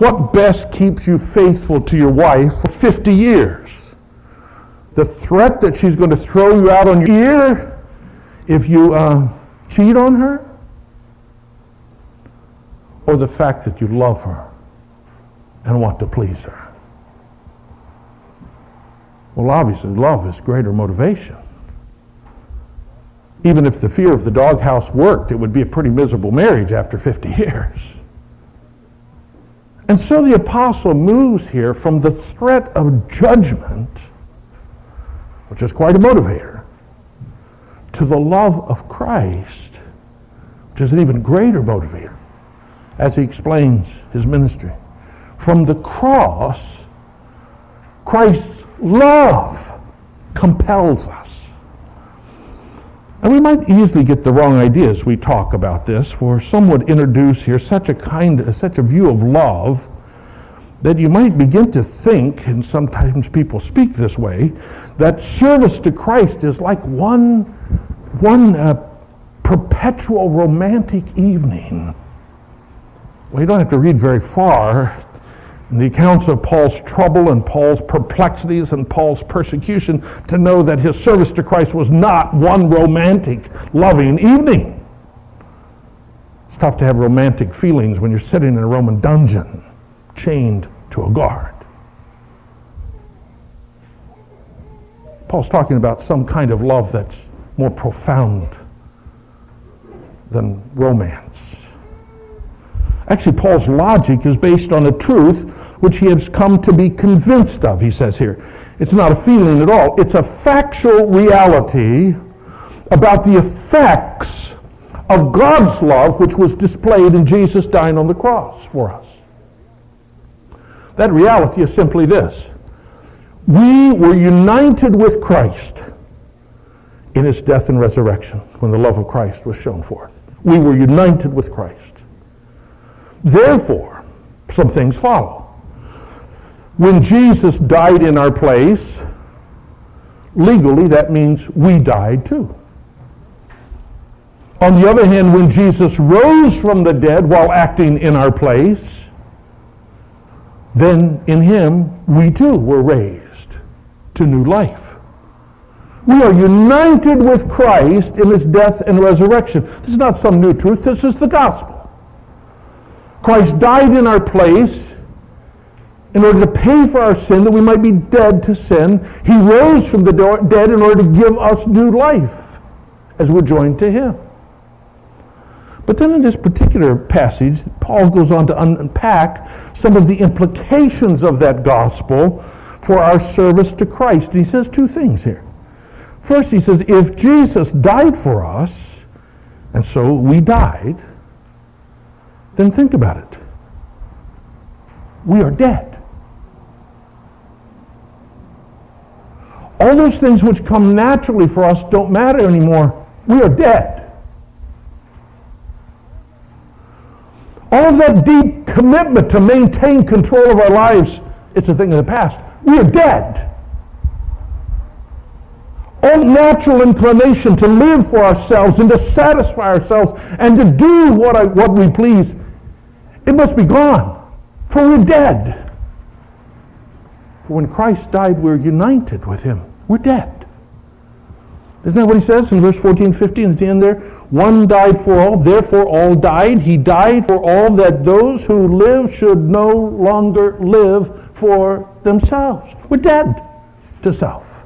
What best keeps you faithful to your wife for 50 years? The threat that she's going to throw you out on your ear if you uh, cheat on her? Or the fact that you love her and want to please her? Well, obviously, love is greater motivation. Even if the fear of the doghouse worked, it would be a pretty miserable marriage after 50 years. And so the apostle moves here from the threat of judgment, which is quite a motivator, to the love of Christ, which is an even greater motivator, as he explains his ministry. From the cross, Christ's love compels us. And we might easily get the wrong idea as we talk about this, for some would introduce here such a kind, such a view of love that you might begin to think, and sometimes people speak this way, that service to Christ is like one, one uh, perpetual romantic evening. Well, you don't have to read very far the accounts of Paul's trouble and Paul's perplexities and Paul's persecution to know that his service to Christ was not one romantic, loving evening. It's tough to have romantic feelings when you're sitting in a Roman dungeon, chained to a guard. Paul's talking about some kind of love that's more profound than romance. Actually, Paul's logic is based on a truth which he has come to be convinced of, he says here. It's not a feeling at all, it's a factual reality about the effects of God's love which was displayed in Jesus dying on the cross for us. That reality is simply this we were united with Christ in his death and resurrection when the love of Christ was shown forth. We were united with Christ. Therefore, some things follow. When Jesus died in our place, legally that means we died too. On the other hand, when Jesus rose from the dead while acting in our place, then in him we too were raised to new life. We are united with Christ in his death and resurrection. This is not some new truth, this is the gospel. Christ died in our place in order to pay for our sin that we might be dead to sin. He rose from the dead in order to give us new life as we're joined to him. But then in this particular passage, Paul goes on to unpack some of the implications of that gospel for our service to Christ. He says two things here. First, he says, if Jesus died for us, and so we died, then think about it. We are dead. All those things which come naturally for us don't matter anymore. We are dead. All of that deep commitment to maintain control of our lives, it's a thing of the past. We are dead. All natural inclination to live for ourselves and to satisfy ourselves and to do what, I, what we please it must be gone, for we're dead. For when Christ died, we're united with him. We're dead. Isn't that what he says in verse 14, 15 at the end there? One died for all, therefore all died. He died for all that those who live should no longer live for themselves. We're dead to self.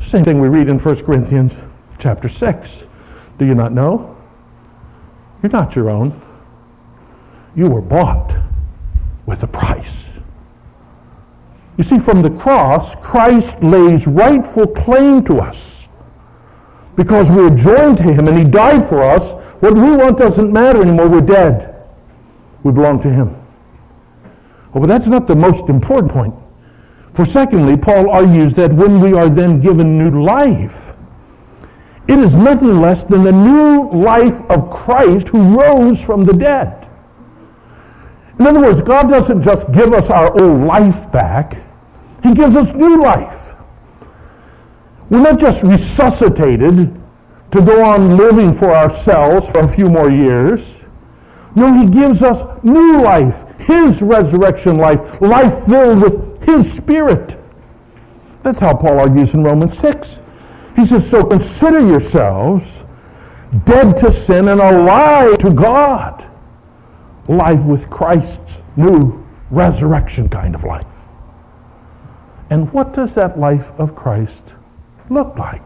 Same thing we read in 1 Corinthians chapter 6. Do you not know? You're not your own. You were bought with a price. You see, from the cross, Christ lays rightful claim to us. Because we're joined to him and he died for us, what we want doesn't matter anymore. We're dead. We belong to him. Oh, but that's not the most important point. For secondly, Paul argues that when we are then given new life, it is nothing less than the new life of Christ who rose from the dead. In other words, God doesn't just give us our old life back, He gives us new life. We're not just resuscitated to go on living for ourselves for a few more years. No, he gives us new life, his resurrection life, life filled with his spirit. That's how Paul argues in Romans 6. He says, So consider yourselves dead to sin and alive to God. Life with Christ's new resurrection kind of life. And what does that life of Christ look like?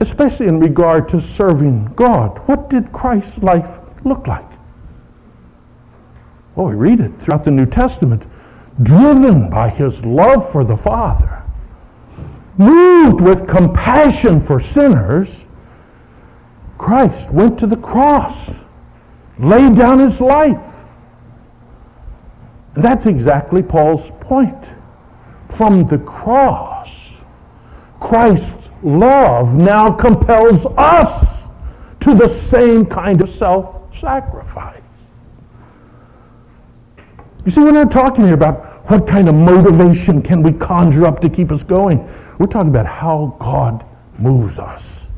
Especially in regard to serving God. What did Christ's life look like? Well, we read it throughout the New Testament. Driven by his love for the Father, moved with compassion for sinners, Christ went to the cross, laid down his life. That's exactly Paul's point. From the cross, Christ's love now compels us to the same kind of self sacrifice. You see, we're not talking here about what kind of motivation can we conjure up to keep us going. We're talking about how God moves us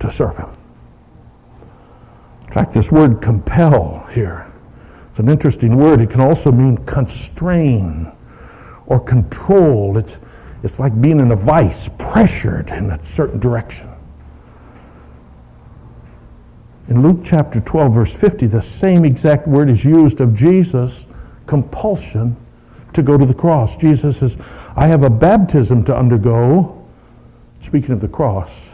to serve Him. In fact, this word compel here, it's an interesting word. It can also mean constrain or control. It's, it's like being in a vice, pressured in a certain direction. In Luke chapter 12, verse 50, the same exact word is used of Jesus' compulsion to go to the cross. Jesus says, I have a baptism to undergo, speaking of the cross,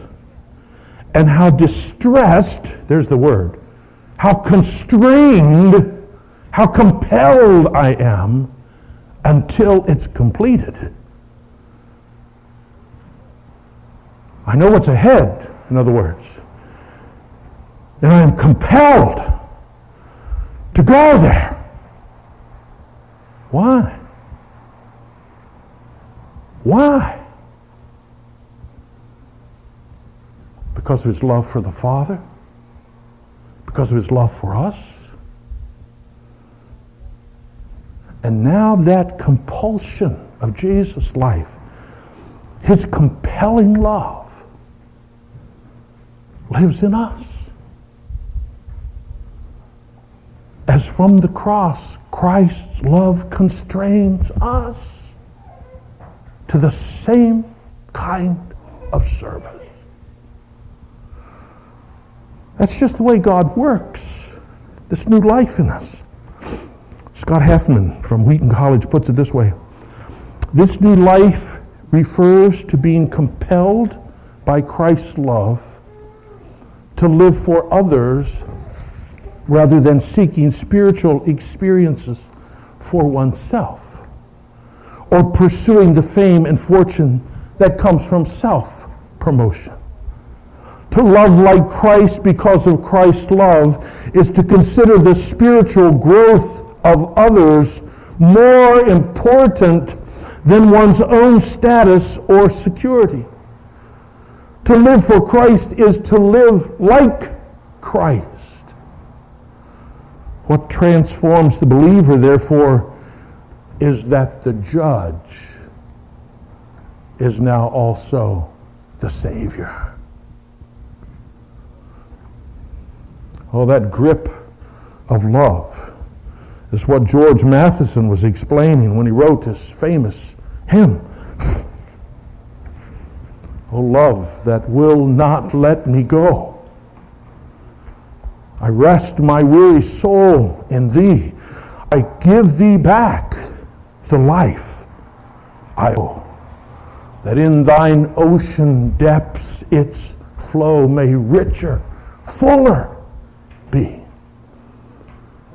and how distressed, there's the word, how constrained, how compelled I am until it's completed. I know what's ahead, in other words. And I am compelled to go there. Why? Why? Because of his love for the Father? Because of his love for us? And now that compulsion of Jesus' life, his compelling love, lives in us. As from the cross, Christ's love constrains us to the same kind of service. That's just the way God works. This new life in us. Scott Hafemann from Wheaton College puts it this way This new life refers to being compelled by Christ's love to live for others rather than seeking spiritual experiences for oneself or pursuing the fame and fortune that comes from self promotion. To love like Christ because of Christ's love is to consider the spiritual growth of others more important than one's own status or security. To live for Christ is to live like Christ. What transforms the believer, therefore, is that the judge is now also the Savior. Oh, that grip of love is what George Matheson was explaining when he wrote his famous hymn. oh, love that will not let me go. I rest my weary soul in thee. I give thee back the life I owe, that in thine ocean depths its flow may richer, fuller be.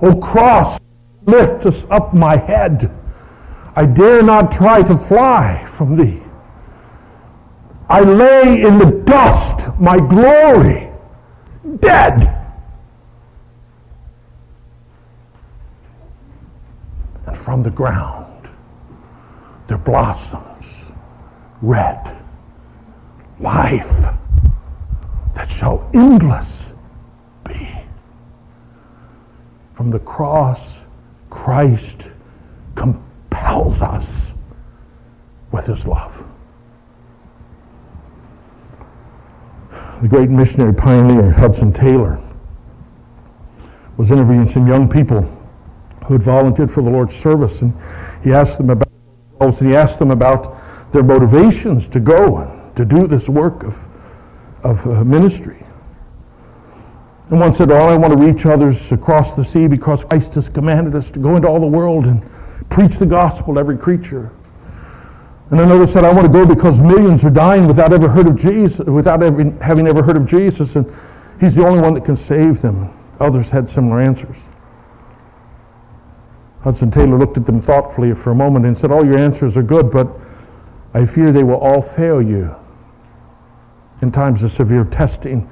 O cross, lift us up my head. I dare not try to fly from thee. I lay in the dust my glory, dead. and from the ground there blossoms red life that shall endless be. From the cross, Christ compels us with his love. The great missionary pioneer Hudson Taylor was interviewing some young people who had volunteered for the Lord's service, and he asked them about themselves, and he asked them about their motivations to go and to do this work of, of uh, ministry. And one said, Oh, I want to reach others across the sea because Christ has commanded us to go into all the world and preach the gospel to every creature. And another said, I want to go because millions are dying without ever heard of Jesus, without ever, having ever heard of Jesus, and he's the only one that can save them. Others had similar answers. Hudson Taylor looked at them thoughtfully for a moment and said, All your answers are good, but I fear they will all fail you in times of severe testing,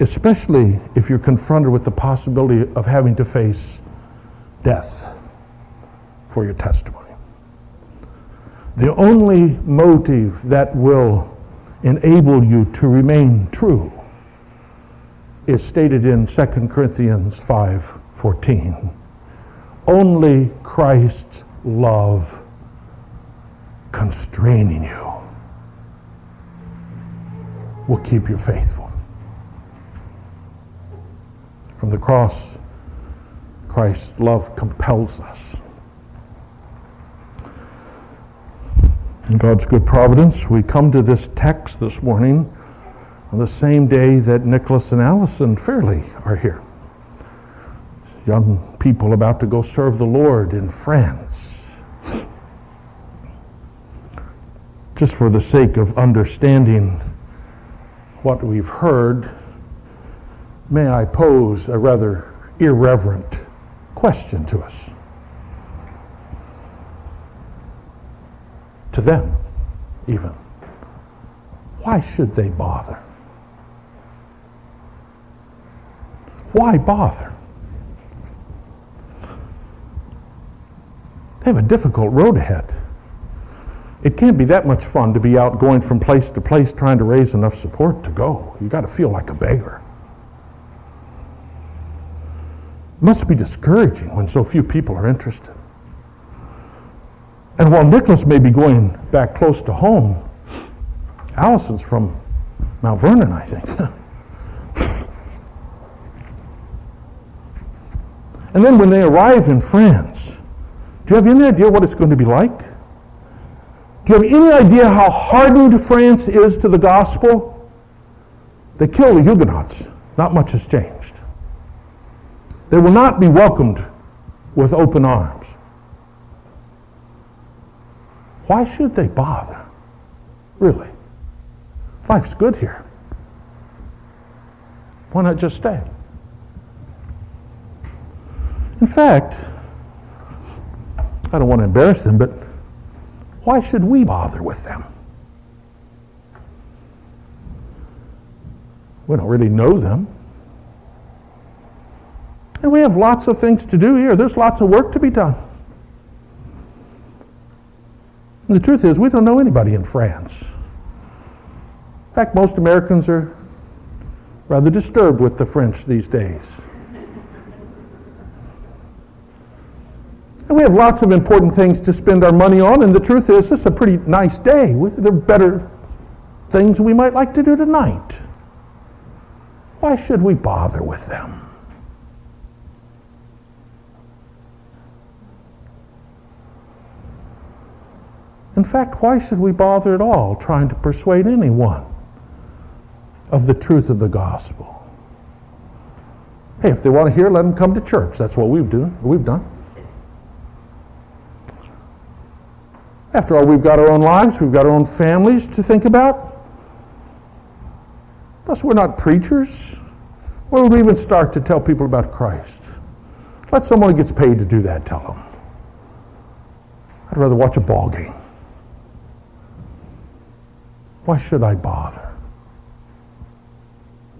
especially if you're confronted with the possibility of having to face death for your testimony. The only motive that will enable you to remain true is stated in 2 Corinthians 5:14. Only Christ's love constraining you will keep you faithful. From the cross, Christ's love compels us. In God's good providence, we come to this text this morning on the same day that Nicholas and Allison Fairley are here. Young people about to go serve the Lord in France. Just for the sake of understanding what we've heard, may I pose a rather irreverent question to us. To them, even. Why should they bother? Why bother? They have a difficult road ahead. It can't be that much fun to be out going from place to place trying to raise enough support to go. You got to feel like a beggar. It must be discouraging when so few people are interested. And while Nicholas may be going back close to home, Allison's from Mount Vernon, I think. And then when they arrive in France, do you have any idea what it's going to be like? Do you have any idea how hardened France is to the gospel? They kill the Huguenots. Not much has changed. They will not be welcomed with open arms. Why should they bother? Really? Life's good here. Why not just stay? In fact, I don't want to embarrass them, but why should we bother with them? We don't really know them. And we have lots of things to do here. There's lots of work to be done. And the truth is, we don't know anybody in France. In fact, most Americans are rather disturbed with the French these days. And we have lots of important things to spend our money on, and the truth is, this is a pretty nice day. There are better things we might like to do tonight. Why should we bother with them? In fact, why should we bother at all trying to persuade anyone of the truth of the gospel? Hey, if they want to hear, let them come to church. That's what we've done. We've done. After all, we've got our own lives, we've got our own families to think about. Plus, we're not preachers. Where would we even start to tell people about Christ? Let someone who gets paid to do that tell them. I'd rather watch a ball game. Why should I bother?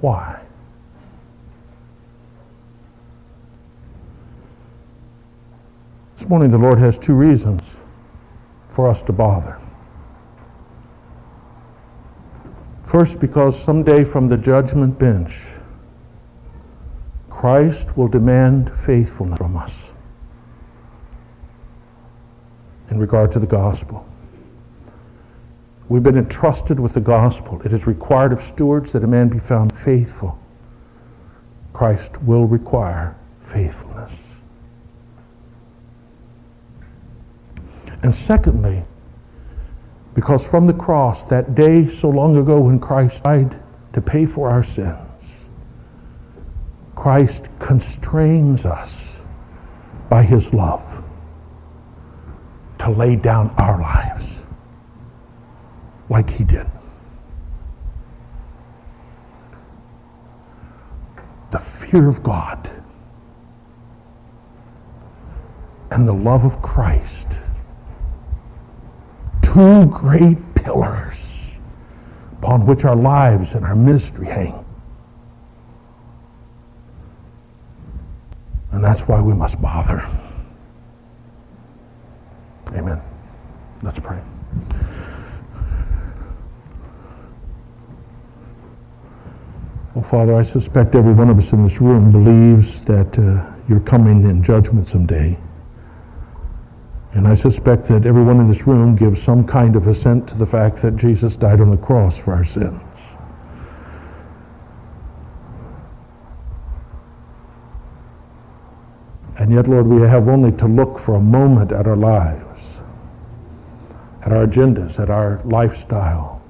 Why? This morning, the Lord has two reasons for us to bother. First, because someday from the judgment bench, Christ will demand faithfulness from us in regard to the gospel. We've been entrusted with the gospel. It is required of stewards that a man be found faithful. Christ will require faithfulness. And secondly, because from the cross, that day so long ago when Christ died to pay for our sins, Christ constrains us by his love to lay down our lives like he did. The fear of God and the love of Christ, two great pillars upon which our lives and our ministry hang. And that's why we must bother. Amen. Let's pray. Well, Father, I suspect every one of us in this room believes that uh, you're coming in judgment someday. And I suspect that everyone in this room gives some kind of assent to the fact that Jesus died on the cross for our sins. And yet, Lord, we have only to look for a moment at our lives, at our agendas, at our lifestyle,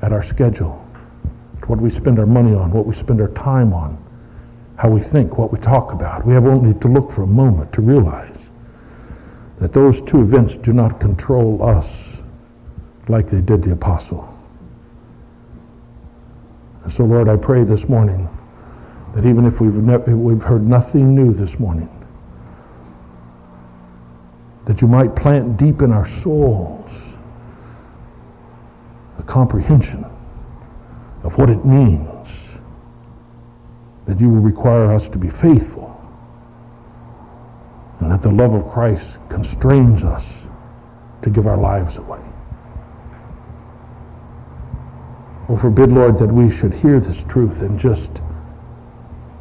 at our schedule, what we spend our money on, what we spend our time on, how we think, what we talk about. We have only to look for a moment to realize that those two events do not control us like they did the apostle. And so, Lord, I pray this morning that even if we've, we've heard nothing new this morning, that you might plant deep in our souls a comprehension of what it means that you will require us to be faithful and that the love of Christ constrains us to give our lives away. Oh, forbid, Lord, that we should hear this truth and just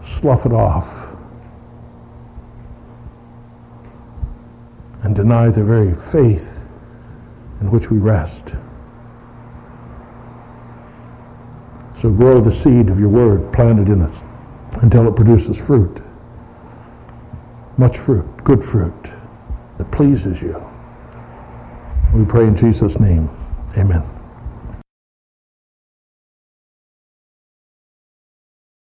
slough it off and deny the very faith in which we rest. So grow the seed of your word planted in us until it produces fruit. Much fruit, good fruit that pleases you. We pray in Jesus' name. Amen.